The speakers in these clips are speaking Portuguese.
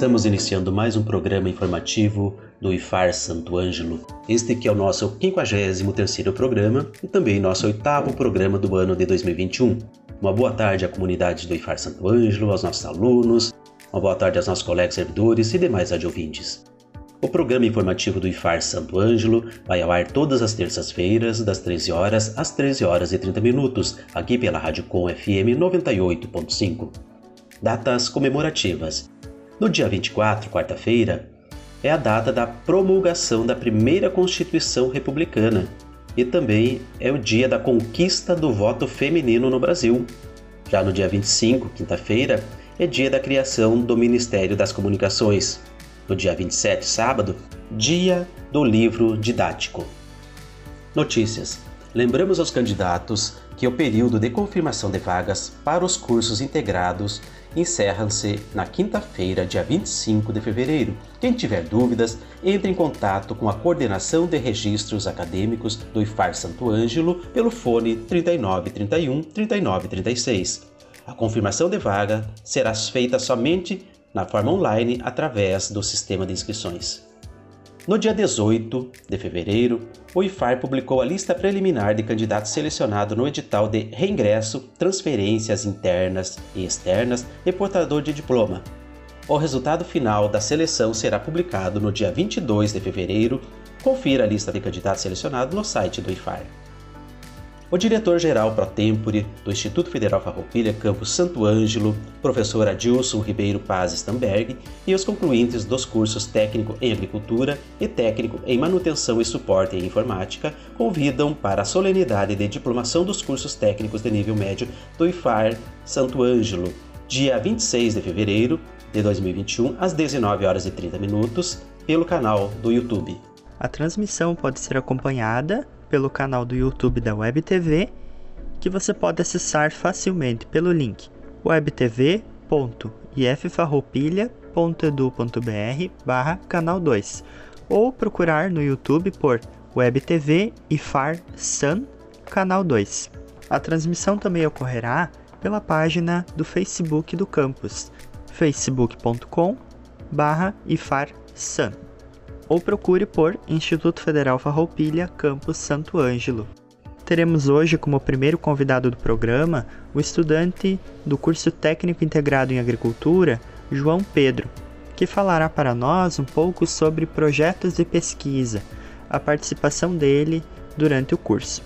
Estamos iniciando mais um programa informativo do IFAR Santo Ângelo. Este que é o nosso 53º programa e também nosso oitavo programa do ano de 2021. Uma boa tarde à comunidade do IFAR Santo Ângelo, aos nossos alunos, uma boa tarde aos nossos colegas servidores e demais adjuvintes. O programa informativo do IFAR Santo Ângelo vai ao ar todas as terças-feiras, das 13 horas às 13 horas e 30 minutos, aqui pela Rádio Com FM 98.5. Datas comemorativas. No dia 24, quarta-feira, é a data da promulgação da primeira Constituição Republicana e também é o dia da conquista do voto feminino no Brasil. Já no dia 25, quinta-feira, é dia da criação do Ministério das Comunicações. No dia 27, sábado, dia do livro didático. Notícias. Lembramos aos candidatos que o período de confirmação de vagas para os cursos integrados encerram-se na quinta-feira, dia 25 de fevereiro. Quem tiver dúvidas, entre em contato com a Coordenação de Registros Acadêmicos do IFAR Santo Ângelo pelo fone 3931 3936. A confirmação de vaga será feita somente na forma online através do sistema de inscrições. No dia 18 de fevereiro, o IFAR publicou a lista preliminar de candidatos selecionados no edital de reingresso, transferências internas e externas e portador de diploma. O resultado final da seleção será publicado no dia 22 de fevereiro. Confira a lista de candidatos selecionados no site do IFAR. O diretor-geral pro tempore do Instituto Federal Farroupilha Campus Santo Ângelo, professor Adilson Ribeiro Paz Stamberg, e os concluintes dos cursos técnico em agricultura e técnico em manutenção e suporte em informática convidam para a solenidade de diplomação dos cursos técnicos de nível médio do IFAR Santo Ângelo, dia 26 de fevereiro de 2021, às 19 horas e 30 minutos, pelo canal do YouTube. A transmissão pode ser acompanhada pelo canal do YouTube da Web TV, que você pode acessar facilmente pelo link webtv.iffarroupilha.edu.br barra canal 2 ou procurar no YouTube por Web TV IFAR Sun canal 2. A transmissão também ocorrerá pela página do Facebook do campus, facebook.com barra IFAR Sun ou procure por Instituto Federal Farroupilha, Campus Santo Ângelo. Teremos hoje como primeiro convidado do programa o estudante do curso técnico integrado em agricultura, João Pedro, que falará para nós um pouco sobre projetos de pesquisa, a participação dele durante o curso.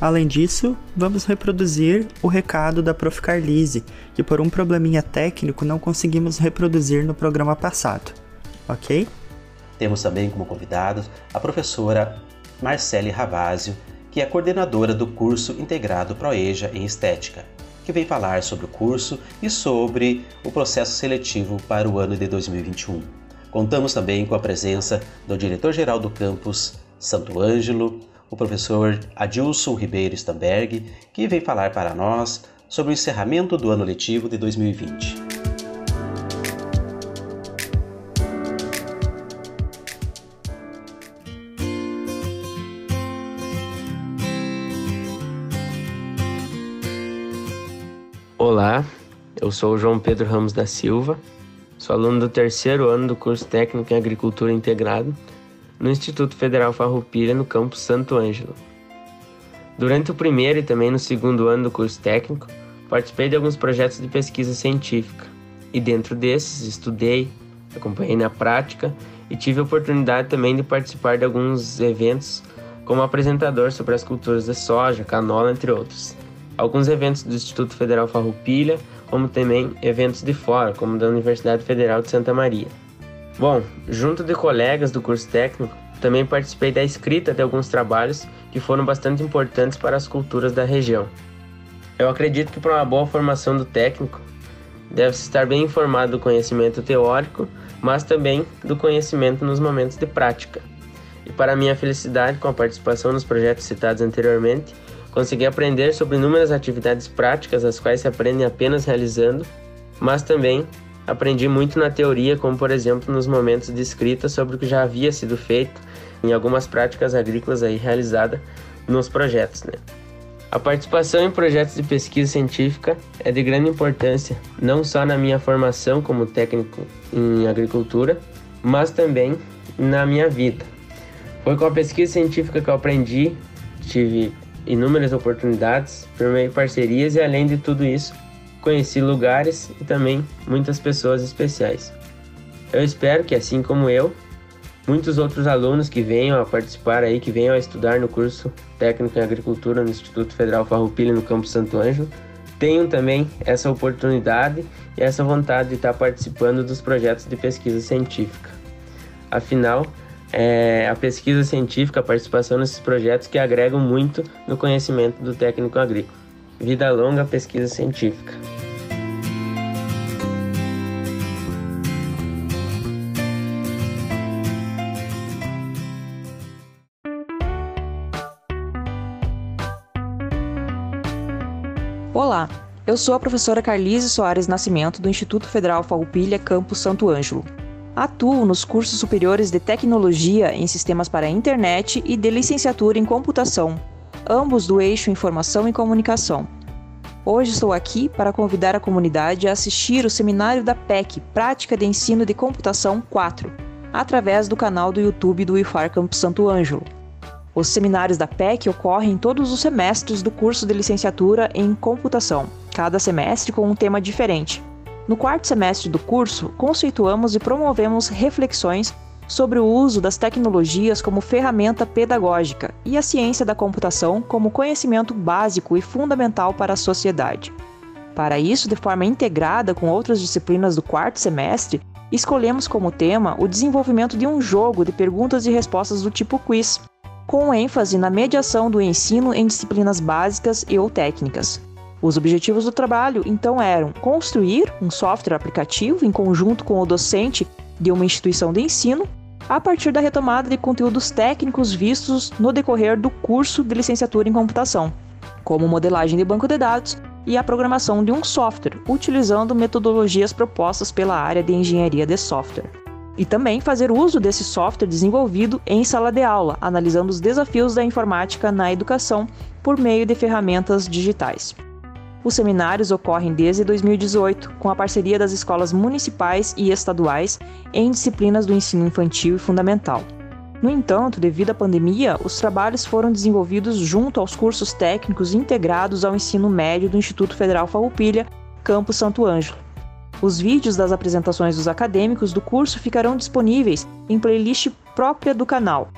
Além disso, vamos reproduzir o recado da Prof. Carlise, que por um probleminha técnico não conseguimos reproduzir no programa passado. Ok? Temos também como convidados a professora Marcele Ravazio, que é coordenadora do curso integrado Proeja em Estética, que vem falar sobre o curso e sobre o processo seletivo para o ano de 2021. Contamos também com a presença do diretor-geral do campus Santo Ângelo, o professor Adilson Ribeiro Stamberg, que vem falar para nós sobre o encerramento do ano letivo de 2020. Olá, eu sou o João Pedro Ramos da Silva, sou aluno do terceiro ano do curso técnico em agricultura integrado no Instituto Federal Farroupilha, no campus Santo Ângelo. Durante o primeiro e também no segundo ano do curso técnico, participei de alguns projetos de pesquisa científica e dentro desses estudei, acompanhei na prática e tive a oportunidade também de participar de alguns eventos como apresentador sobre as culturas de soja, canola, entre outros alguns eventos do Instituto Federal Farroupilha, como também eventos de fora, como da Universidade Federal de Santa Maria. Bom, junto de colegas do curso técnico, também participei da escrita de alguns trabalhos que foram bastante importantes para as culturas da região. Eu acredito que para uma boa formação do técnico, deve-se estar bem informado do conhecimento teórico, mas também do conhecimento nos momentos de prática. E para minha felicidade, com a participação nos projetos citados anteriormente, consegui aprender sobre inúmeras atividades práticas, as quais se aprendem apenas realizando, mas também aprendi muito na teoria, como por exemplo nos momentos de escrita sobre o que já havia sido feito em algumas práticas agrícolas aí realizadas nos projetos. Né? A participação em projetos de pesquisa científica é de grande importância, não só na minha formação como técnico em agricultura, mas também na minha vida. Foi com a pesquisa científica que eu aprendi, tive inúmeras oportunidades, formei parcerias e além de tudo isso, conheci lugares e também muitas pessoas especiais. Eu espero que, assim como eu, muitos outros alunos que venham a participar aí, que venham a estudar no curso técnico em agricultura no Instituto Federal Farroupilha no Campo Santo Ângelo, tenham também essa oportunidade e essa vontade de estar participando dos projetos de pesquisa científica. Afinal, é a pesquisa científica, a participação nesses projetos que agregam muito no conhecimento do técnico agrícola. Vida longa pesquisa científica. Olá, eu sou a professora Carlise Soares Nascimento do Instituto Federal Farroupilha Campus Santo Ângelo. Atuo nos cursos superiores de Tecnologia em Sistemas para a Internet e de Licenciatura em Computação, ambos do eixo Informação e Comunicação. Hoje estou aqui para convidar a comunidade a assistir o seminário da PEC, Prática de Ensino de Computação 4, através do canal do YouTube do IFAR Campus Santo Ângelo. Os seminários da PEC ocorrem todos os semestres do curso de licenciatura em computação, cada semestre com um tema diferente. No quarto semestre do curso, conceituamos e promovemos reflexões sobre o uso das tecnologias como ferramenta pedagógica e a ciência da computação como conhecimento básico e fundamental para a sociedade. Para isso, de forma integrada com outras disciplinas do quarto semestre, escolhemos como tema o desenvolvimento de um jogo de perguntas e respostas do tipo quiz, com ênfase na mediação do ensino em disciplinas básicas e ou técnicas. Os objetivos do trabalho, então, eram construir um software aplicativo em conjunto com o docente de uma instituição de ensino a partir da retomada de conteúdos técnicos vistos no decorrer do curso de licenciatura em computação, como modelagem de banco de dados e a programação de um software, utilizando metodologias propostas pela área de engenharia de software. E também fazer uso desse software desenvolvido em sala de aula, analisando os desafios da informática na educação por meio de ferramentas digitais. Os seminários ocorrem desde 2018, com a parceria das escolas municipais e estaduais em disciplinas do ensino infantil e fundamental. No entanto, devido à pandemia, os trabalhos foram desenvolvidos junto aos cursos técnicos integrados ao ensino médio do Instituto Federal Farroupilha, Campo Santo Ângelo. Os vídeos das apresentações dos acadêmicos do curso ficarão disponíveis em playlist própria do canal.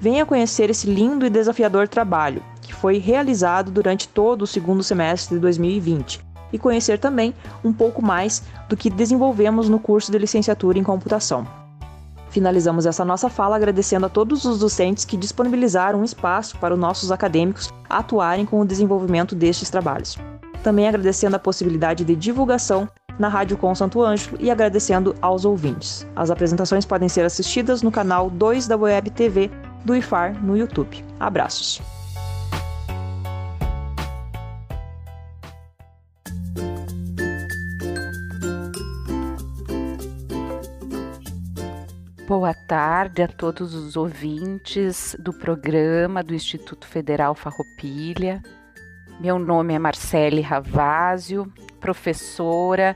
Venha conhecer esse lindo e desafiador trabalho, que foi realizado durante todo o segundo semestre de 2020, e conhecer também um pouco mais do que desenvolvemos no curso de licenciatura em computação. Finalizamos essa nossa fala agradecendo a todos os docentes que disponibilizaram um espaço para os nossos acadêmicos atuarem com o desenvolvimento destes trabalhos. Também agradecendo a possibilidade de divulgação na Rádio Com Santo Ângelo e agradecendo aos ouvintes. As apresentações podem ser assistidas no canal 2 da Web TV do IFAR no YouTube. Abraços! Boa tarde a todos os ouvintes do programa do Instituto Federal Farroupilha. Meu nome é Marcele Ravásio, professora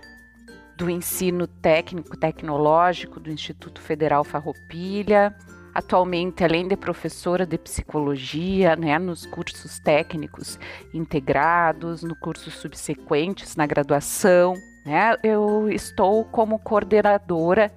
do ensino técnico tecnológico do Instituto Federal Farroupilha. Atualmente, além de professora de psicologia, né, nos cursos técnicos integrados, no cursos subsequentes na graduação, né, eu estou como coordenadora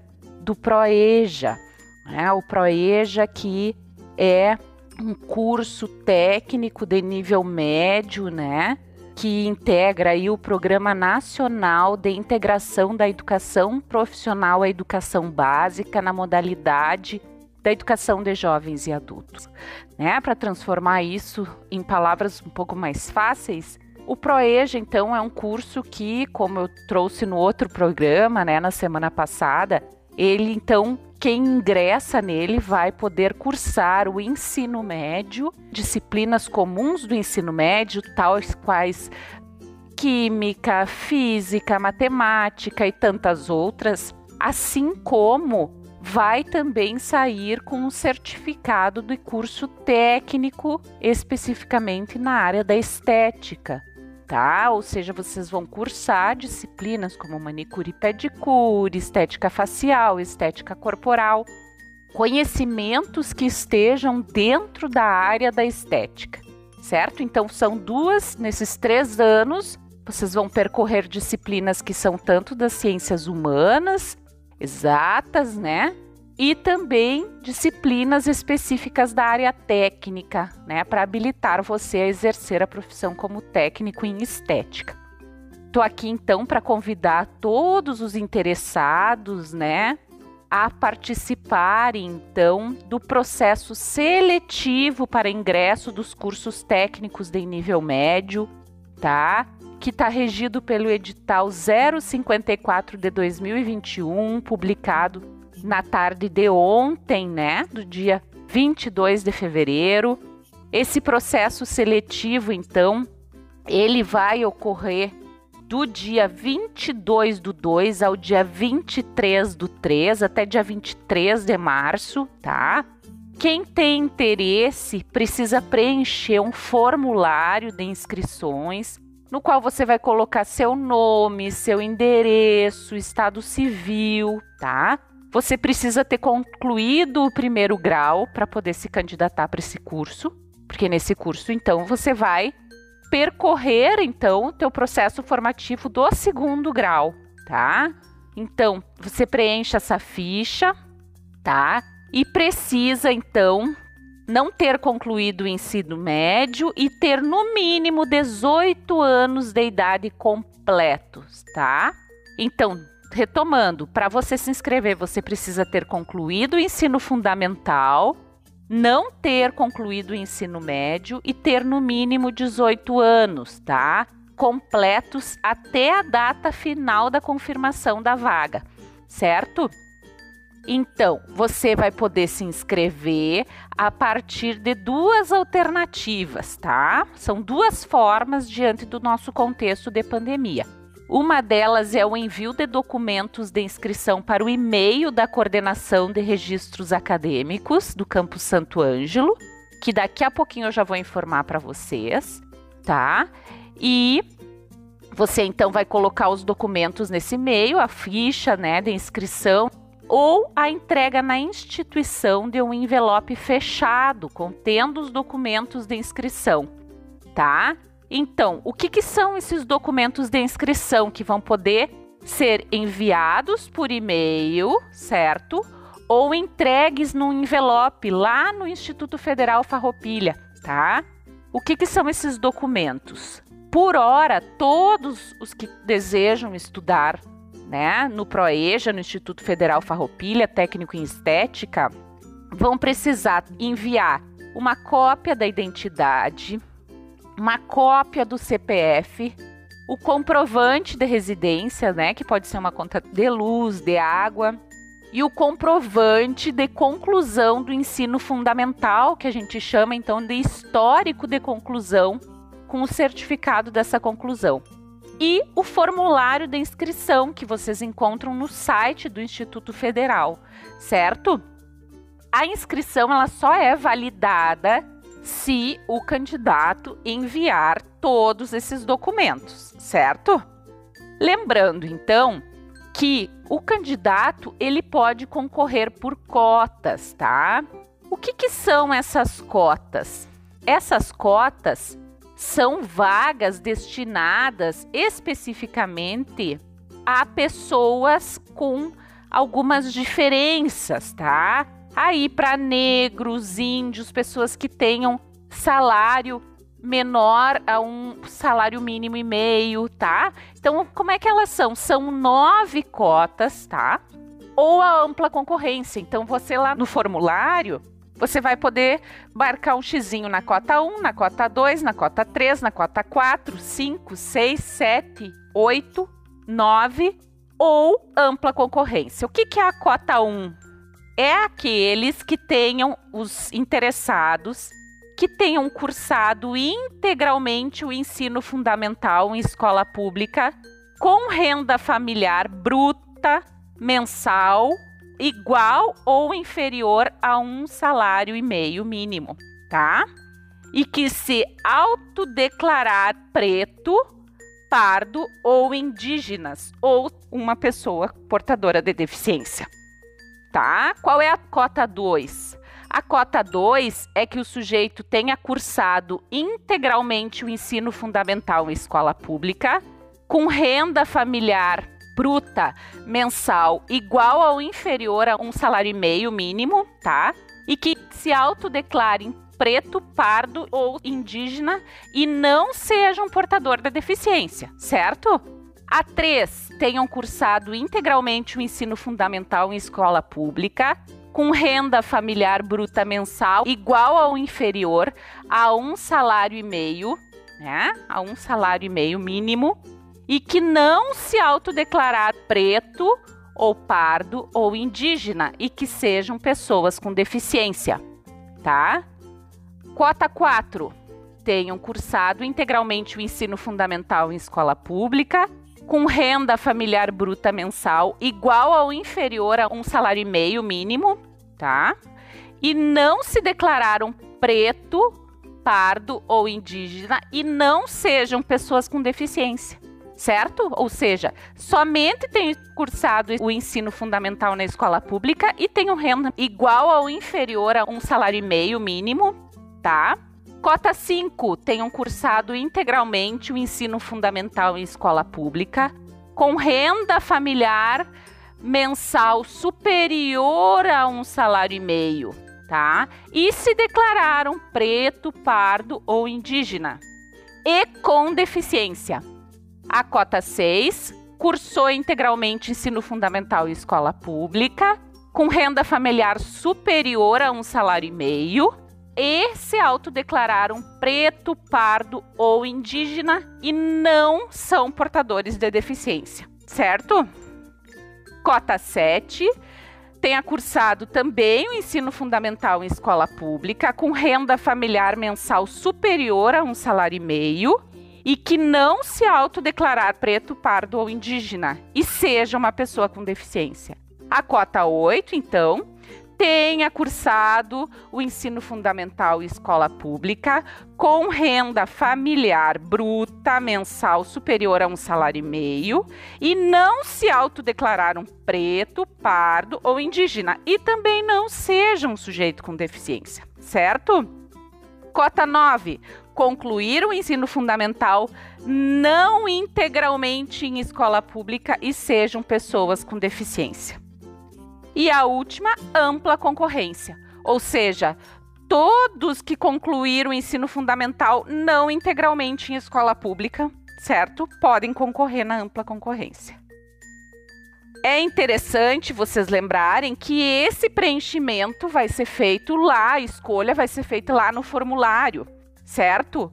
do PROEJA. Né? O PROEJA que é um curso técnico de nível médio, né? Que integra aí o Programa Nacional de Integração da Educação Profissional à Educação Básica na modalidade da educação de jovens e adultos. Né? Para transformar isso em palavras um pouco mais fáceis, O Proeja, então, é um curso que, como eu trouxe no outro programa, né, na semana passada, ele então quem ingressa nele vai poder cursar o ensino médio, disciplinas comuns do ensino médio, tais quais química, física, matemática e tantas outras, assim como vai também sair com um certificado do curso técnico, especificamente na área da estética, tá? Ou seja, vocês vão cursar disciplinas como manicure e pedicure, estética facial, estética corporal, conhecimentos que estejam dentro da área da estética, certo? Então são duas nesses três anos. Vocês vão percorrer disciplinas que são tanto das ciências humanas exatas, né? E também disciplinas específicas da área técnica, né, para habilitar você a exercer a profissão como técnico em estética. Estou aqui então para convidar todos os interessados, né, a participarem então do processo seletivo para ingresso dos cursos técnicos de nível médio, tá? que está regido pelo edital 054 de 2021, publicado na tarde de ontem, né, do dia 22 de fevereiro. Esse processo seletivo, então, ele vai ocorrer do dia 22 do 2 ao dia 23 do 3, até dia 23 de março, tá? Quem tem interesse precisa preencher um formulário de inscrições no qual você vai colocar seu nome, seu endereço, estado civil, tá? Você precisa ter concluído o primeiro grau para poder se candidatar para esse curso, porque nesse curso então você vai percorrer então o teu processo formativo do segundo grau, tá? Então, você preenche essa ficha, tá? E precisa então não ter concluído o ensino médio e ter no mínimo 18 anos de idade completos, tá? Então, retomando, para você se inscrever, você precisa ter concluído o ensino fundamental, não ter concluído o ensino médio e ter no mínimo 18 anos, tá? Completos até a data final da confirmação da vaga, certo? Então, você vai poder se inscrever a partir de duas alternativas, tá? São duas formas diante do nosso contexto de pandemia. Uma delas é o envio de documentos de inscrição para o e-mail da Coordenação de Registros Acadêmicos do Campus Santo Ângelo, que daqui a pouquinho eu já vou informar para vocês, tá? E você então vai colocar os documentos nesse e-mail, a ficha, né, de inscrição ou a entrega na instituição de um envelope fechado contendo os documentos de inscrição, tá? Então, o que, que são esses documentos de inscrição que vão poder ser enviados por e-mail, certo? Ou entregues num envelope lá no Instituto Federal Farroupilha, tá? O que, que são esses documentos? Por hora, todos os que desejam estudar né, no PROEJA, no Instituto Federal Farroupilha, técnico em estética, vão precisar enviar uma cópia da identidade, uma cópia do CPF, o comprovante de residência, né, que pode ser uma conta de luz, de água, e o comprovante de conclusão do ensino fundamental, que a gente chama então de histórico de conclusão, com o certificado dessa conclusão e o formulário de inscrição que vocês encontram no site do Instituto Federal, certo? A inscrição ela só é validada se o candidato enviar todos esses documentos, certo? Lembrando então que o candidato ele pode concorrer por cotas, tá? O que, que são essas cotas? Essas cotas são vagas destinadas especificamente a pessoas com algumas diferenças, tá? Aí para negros, índios, pessoas que tenham salário menor a um salário mínimo e meio, tá? Então, como é que elas são? São nove cotas, tá? Ou a ampla concorrência. Então, você lá no formulário você vai poder marcar um xizinho na cota 1, na cota 2, na cota 3, na cota 4, 5, 6, 7, 8, 9 ou ampla concorrência. O que, que é a cota 1? É aqueles que tenham os interessados que tenham cursado integralmente o ensino fundamental em escola pública com renda familiar bruta mensal igual ou inferior a um salário e meio mínimo, tá? E que se autodeclarar preto, pardo ou indígenas ou uma pessoa portadora de deficiência. Tá? Qual é a cota 2? A cota 2 é que o sujeito tenha cursado integralmente o ensino fundamental em escola pública, com renda familiar bruta mensal igual ou inferior a um salário e meio mínimo, tá? E que se autodeclarem preto, pardo ou indígena e não sejam portador da deficiência, certo? A 3 tenham cursado integralmente o ensino fundamental em escola pública, com renda familiar bruta mensal igual ou inferior a um salário e meio, né? A um salário e meio mínimo e que não se autodeclarar preto ou pardo ou indígena e que sejam pessoas com deficiência, tá? Cota 4. Tenham cursado integralmente o ensino fundamental em escola pública, com renda familiar bruta mensal igual ou inferior a um salário e meio mínimo, tá? E não se declararam preto, pardo ou indígena e não sejam pessoas com deficiência certo? Ou seja, somente tem cursado o ensino fundamental na escola pública e tem um renda igual ou inferior a um salário e meio mínimo, tá? Cota 5 tenham cursado integralmente o ensino fundamental em escola pública, com renda familiar mensal superior a um salário e meio, tá? E se declararam preto, pardo ou indígena e com deficiência. A cota 6 cursou integralmente ensino fundamental e escola pública, com renda familiar superior a um salário e meio, e se autodeclararam preto, pardo ou indígena e não são portadores de deficiência, certo? Cota 7 tenha cursado também o ensino fundamental em escola pública, com renda familiar mensal superior a um salário e meio e que não se autodeclarar preto, pardo ou indígena e seja uma pessoa com deficiência. A cota 8, então, tenha cursado o ensino fundamental e escola pública com renda familiar bruta mensal superior a um salário e meio e não se autodeclararam preto, pardo ou indígena e também não sejam um sujeito com deficiência, certo? Cota 9 concluir o ensino fundamental não integralmente em escola pública e sejam pessoas com deficiência. E a última, ampla concorrência, ou seja, todos que concluíram o ensino fundamental não integralmente em escola pública, certo? Podem concorrer na ampla concorrência. É interessante vocês lembrarem que esse preenchimento vai ser feito lá, a escolha vai ser feita lá no formulário certo?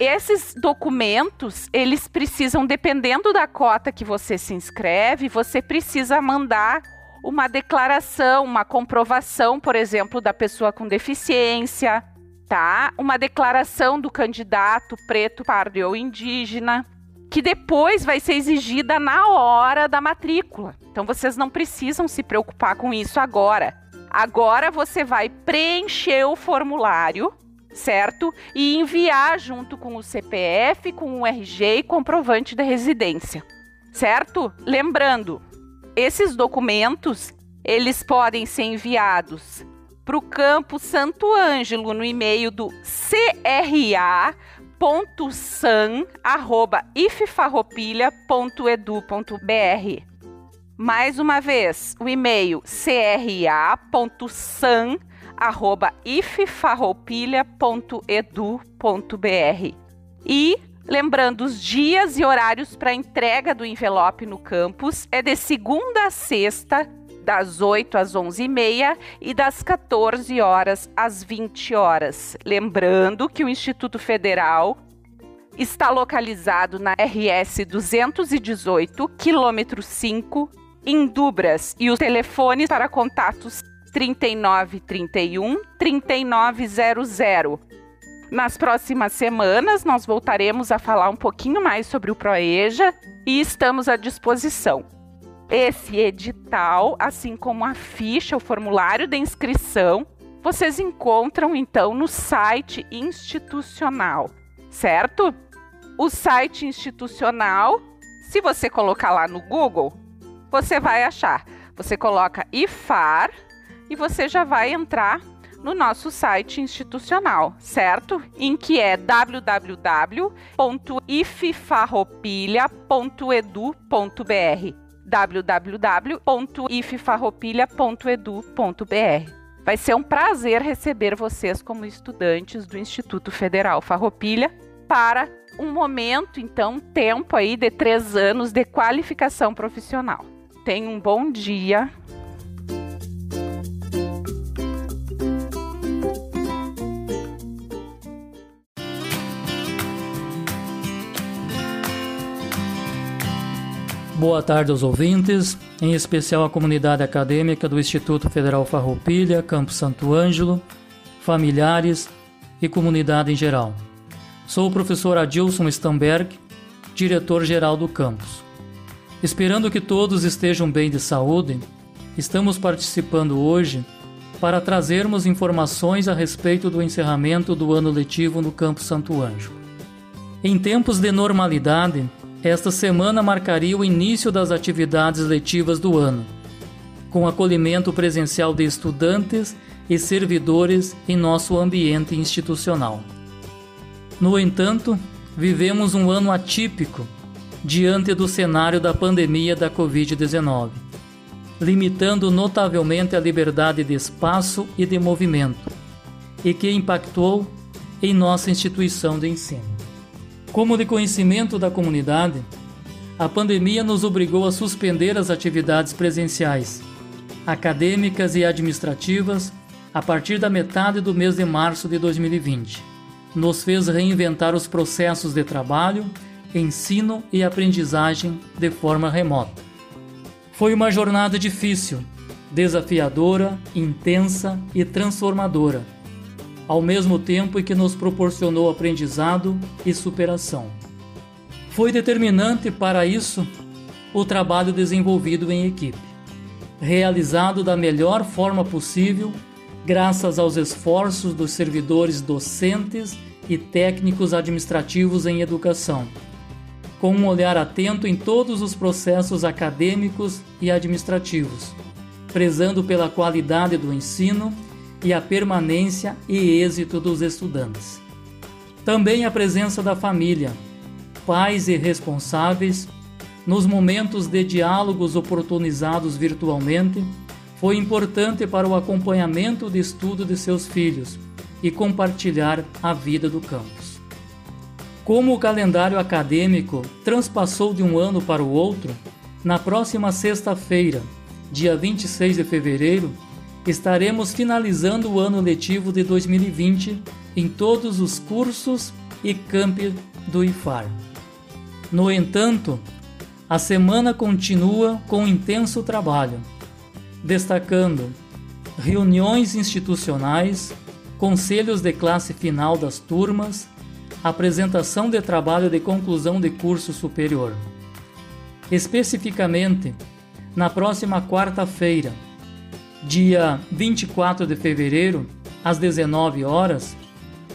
Esses documentos, eles precisam, dependendo da cota que você se inscreve, você precisa mandar uma declaração, uma comprovação, por exemplo, da pessoa com deficiência, tá? Uma declaração do candidato preto, pardo ou indígena, que depois vai ser exigida na hora da matrícula. Então vocês não precisam se preocupar com isso agora. Agora você vai preencher o formulário certo? E enviar junto com o CPF, com o RG e comprovante de residência, certo? Lembrando, esses documentos eles podem ser enviados para o campo Santo Ângelo no e-mail do cra.san@iffarropilha.edu.br. Mais uma vez, o e-mail cra.san arroba iffarroupilha.edu.br. E lembrando, os dias e horários para entrega do envelope no campus é de segunda a sexta, das 8 às 11h30 e das 14 horas às 20 horas. Lembrando que o Instituto Federal está localizado na RS 218, quilômetro 5, em Dubras, e os telefones para contatos 3931 3900. Nas próximas semanas, nós voltaremos a falar um pouquinho mais sobre o Proeja e estamos à disposição. Esse edital, assim como a ficha, o formulário de inscrição, vocês encontram então no site institucional, certo? O site institucional, se você colocar lá no Google, você vai achar. Você coloca IFAR e você já vai entrar no nosso site institucional, certo? Em que é www.ififarropilha.edu.br www.ififarropilha.edu.br Vai ser um prazer receber vocês como estudantes do Instituto Federal Farroupilha para um momento, então, um tempo aí de três anos de qualificação profissional. Tenha um bom dia. Boa tarde aos ouvintes, em especial à comunidade acadêmica do Instituto Federal Farroupilha, Campo Santo Ângelo, familiares e comunidade em geral. Sou o professor Adilson Stamberg, diretor-geral do campus. Esperando que todos estejam bem de saúde, estamos participando hoje para trazermos informações a respeito do encerramento do ano letivo no Campo Santo Ângelo. Em tempos de normalidade, esta semana marcaria o início das atividades letivas do ano, com acolhimento presencial de estudantes e servidores em nosso ambiente institucional. No entanto, vivemos um ano atípico diante do cenário da pandemia da Covid-19, limitando notavelmente a liberdade de espaço e de movimento, e que impactou em nossa instituição de ensino. Como de conhecimento da comunidade, a pandemia nos obrigou a suspender as atividades presenciais, acadêmicas e administrativas a partir da metade do mês de março de 2020. Nos fez reinventar os processos de trabalho, ensino e aprendizagem de forma remota. Foi uma jornada difícil, desafiadora, intensa e transformadora ao mesmo tempo em que nos proporcionou aprendizado e superação. Foi determinante para isso o trabalho desenvolvido em equipe, realizado da melhor forma possível, graças aos esforços dos servidores docentes e técnicos administrativos em educação, com um olhar atento em todos os processos acadêmicos e administrativos, prezando pela qualidade do ensino e a permanência e êxito dos estudantes. Também a presença da família, pais e responsáveis, nos momentos de diálogos oportunizados virtualmente, foi importante para o acompanhamento de estudo de seus filhos e compartilhar a vida do campus. Como o calendário acadêmico transpassou de um ano para o outro, na próxima sexta-feira, dia 26 de fevereiro, estaremos finalizando o ano letivo de 2020 em todos os cursos e campi do IFAR. No entanto, a semana continua com intenso trabalho, destacando reuniões institucionais, conselhos de classe final das turmas, apresentação de trabalho de conclusão de curso superior. Especificamente, na próxima quarta-feira, dia 24 de fevereiro, às 19 horas,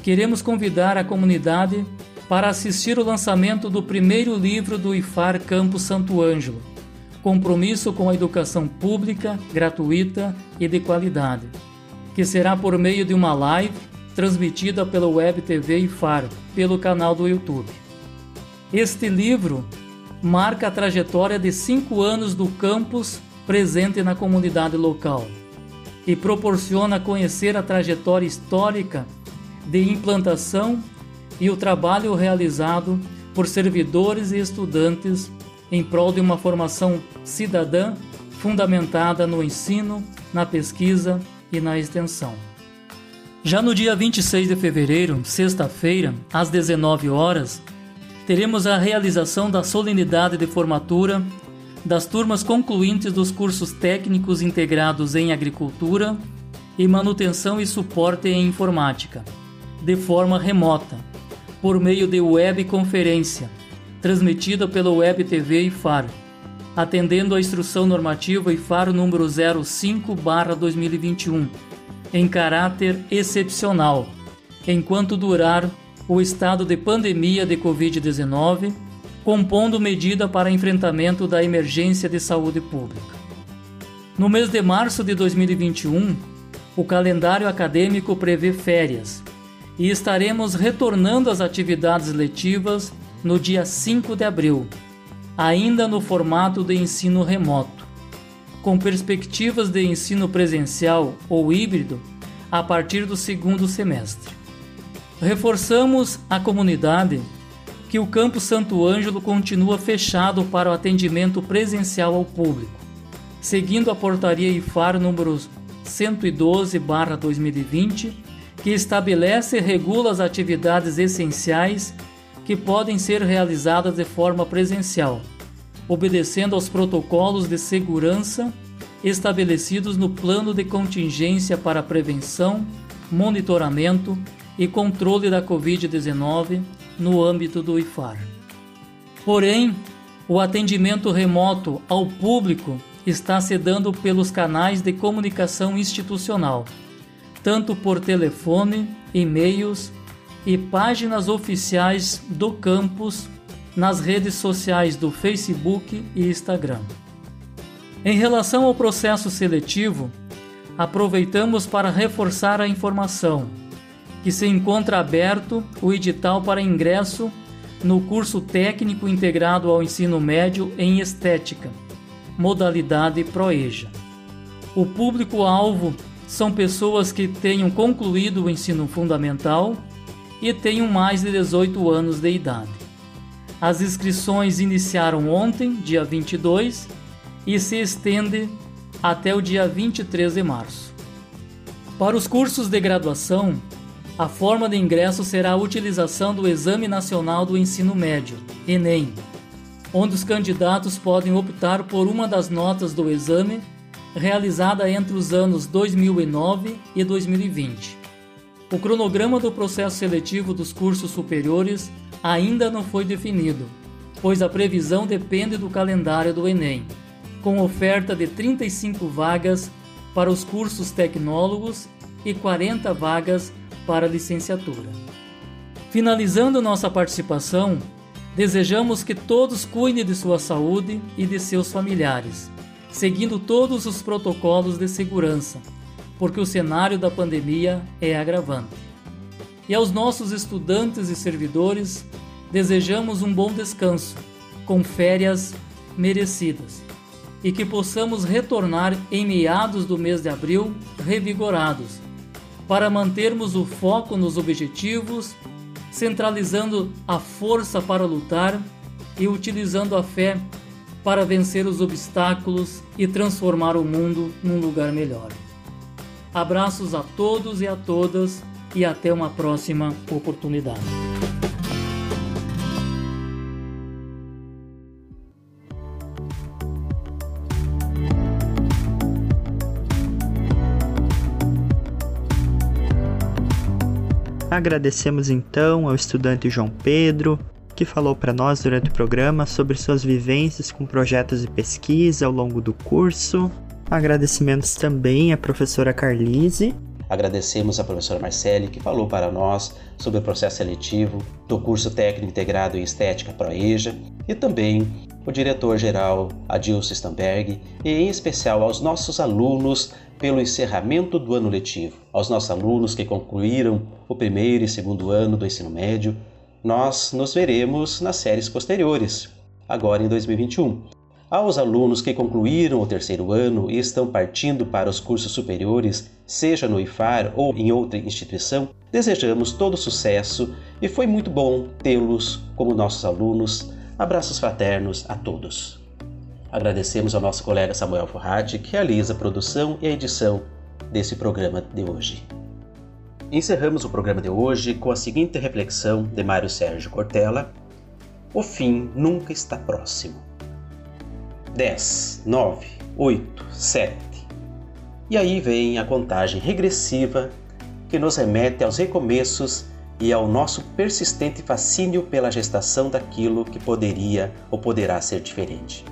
queremos convidar a comunidade para assistir o lançamento do primeiro livro do IFAR Campo Santo Ângelo, Compromisso com a Educação Pública, Gratuita e de Qualidade, que será por meio de uma live transmitida pela Web TV IFAR, pelo canal do YouTube. Este livro marca a trajetória de cinco anos do campus presente na comunidade local e proporciona conhecer a trajetória histórica de implantação e o trabalho realizado por servidores e estudantes em prol de uma formação cidadã fundamentada no ensino, na pesquisa e na extensão. Já no dia 26 de fevereiro, sexta-feira, às 19 horas, teremos a realização da solenidade de formatura das turmas concluintes dos cursos técnicos integrados em agricultura e manutenção e suporte em informática, de forma remota, por meio de webconferência, transmitida pela Web TV IFAR, atendendo à instrução normativa IFAR número 05/2021, em caráter excepcional, enquanto durar o estado de pandemia de COVID-19 compondo medida para enfrentamento da emergência de saúde pública. No mês de março de 2021, o calendário acadêmico prevê férias e estaremos retornando às atividades letivas no dia 5 de abril, ainda no formato de ensino remoto, com perspectivas de ensino presencial ou híbrido a partir do segundo semestre. Reforçamos a comunidade que o Campo Santo Ângelo continua fechado para o atendimento presencial ao público, seguindo a portaria IFAR número 112/2020, que estabelece e regula as atividades essenciais que podem ser realizadas de forma presencial, obedecendo aos protocolos de segurança estabelecidos no plano de contingência para prevenção, monitoramento e controle da Covid-19 no âmbito do IFAR. Porém, o atendimento remoto ao público está se dando pelos canais de comunicação institucional, tanto por telefone, e-mails e páginas oficiais do campus nas redes sociais do Facebook e Instagram. Em relação ao processo seletivo, aproveitamos para reforçar a informação que se encontra aberto o edital para ingresso no curso técnico integrado ao ensino médio em estética, modalidade Proeja. O público-alvo são pessoas que tenham concluído o ensino fundamental e tenham mais de 18 anos de idade. As inscrições iniciaram ontem, dia 22, e se estende até o dia 23 de março. Para os cursos de graduação, a forma de ingresso será a utilização do Exame Nacional do Ensino Médio, ENEM, onde os candidatos podem optar por uma das notas do exame realizada entre os anos 2009 e 2020. O cronograma do processo seletivo dos cursos superiores ainda não foi definido, pois a previsão depende do calendário do Enem, com oferta de 35 vagas para os cursos tecnólogos e 40 vagas para a licenciatura. Finalizando nossa participação, desejamos que todos cuidem de sua saúde e de seus familiares, seguindo todos os protocolos de segurança, porque o cenário da pandemia é agravante. E aos nossos estudantes e servidores, desejamos um bom descanso, com férias merecidas, e que possamos retornar em meados do mês de abril revigorados para mantermos o foco nos objetivos, centralizando a força para lutar e utilizando a fé para vencer os obstáculos e transformar o mundo num lugar melhor. Abraços a todos e a todas e até uma próxima oportunidade. Agradecemos então ao estudante João Pedro, que falou para nós durante o programa sobre suas vivências com projetos de pesquisa ao longo do curso. Agradecimentos também à professora Carlise. Agradecemos à professora Marcele, que falou para nós sobre o processo seletivo do curso técnico integrado em Estética ProEja, e também o diretor-geral Adilson Stamberg, e em especial aos nossos alunos pelo encerramento do ano letivo. Aos nossos alunos que concluíram o primeiro e segundo ano do ensino médio, nós nos veremos nas séries posteriores, agora em 2021. Aos alunos que concluíram o terceiro ano e estão partindo para os cursos superiores, seja no IFAR ou em outra instituição, desejamos todo sucesso e foi muito bom tê-los como nossos alunos. Abraços fraternos a todos. Agradecemos ao nosso colega Samuel Forrati, que realiza a produção e a edição desse programa de hoje. Encerramos o programa de hoje com a seguinte reflexão de Mário Sérgio Cortella: O fim nunca está próximo. 10, 9, 8, 7. E aí vem a contagem regressiva que nos remete aos recomeços e ao nosso persistente fascínio pela gestação daquilo que poderia ou poderá ser diferente.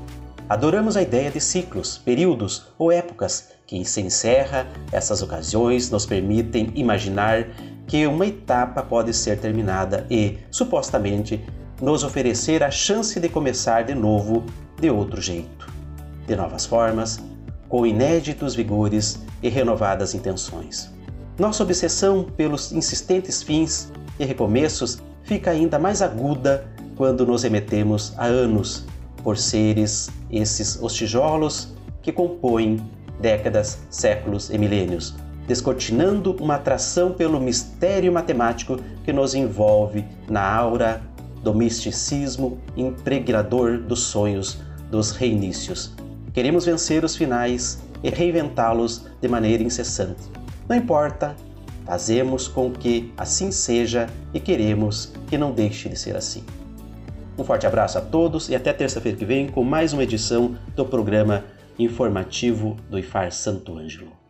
Adoramos a ideia de ciclos, períodos ou épocas que se encerra, essas ocasiões nos permitem imaginar que uma etapa pode ser terminada e, supostamente, nos oferecer a chance de começar de novo de outro jeito, de novas formas, com inéditos vigores e renovadas intenções. Nossa obsessão pelos insistentes fins e recomeços fica ainda mais aguda quando nos remetemos a anos por seres esses os tijolos que compõem décadas, séculos e milênios, descortinando uma atração pelo mistério matemático que nos envolve na aura do misticismo impregnador dos sonhos dos reinícios. Queremos vencer os finais e reinventá-los de maneira incessante. Não importa, fazemos com que assim seja e queremos que não deixe de ser assim. Um forte abraço a todos e até terça-feira que vem com mais uma edição do programa informativo do IFAR Santo Ângelo.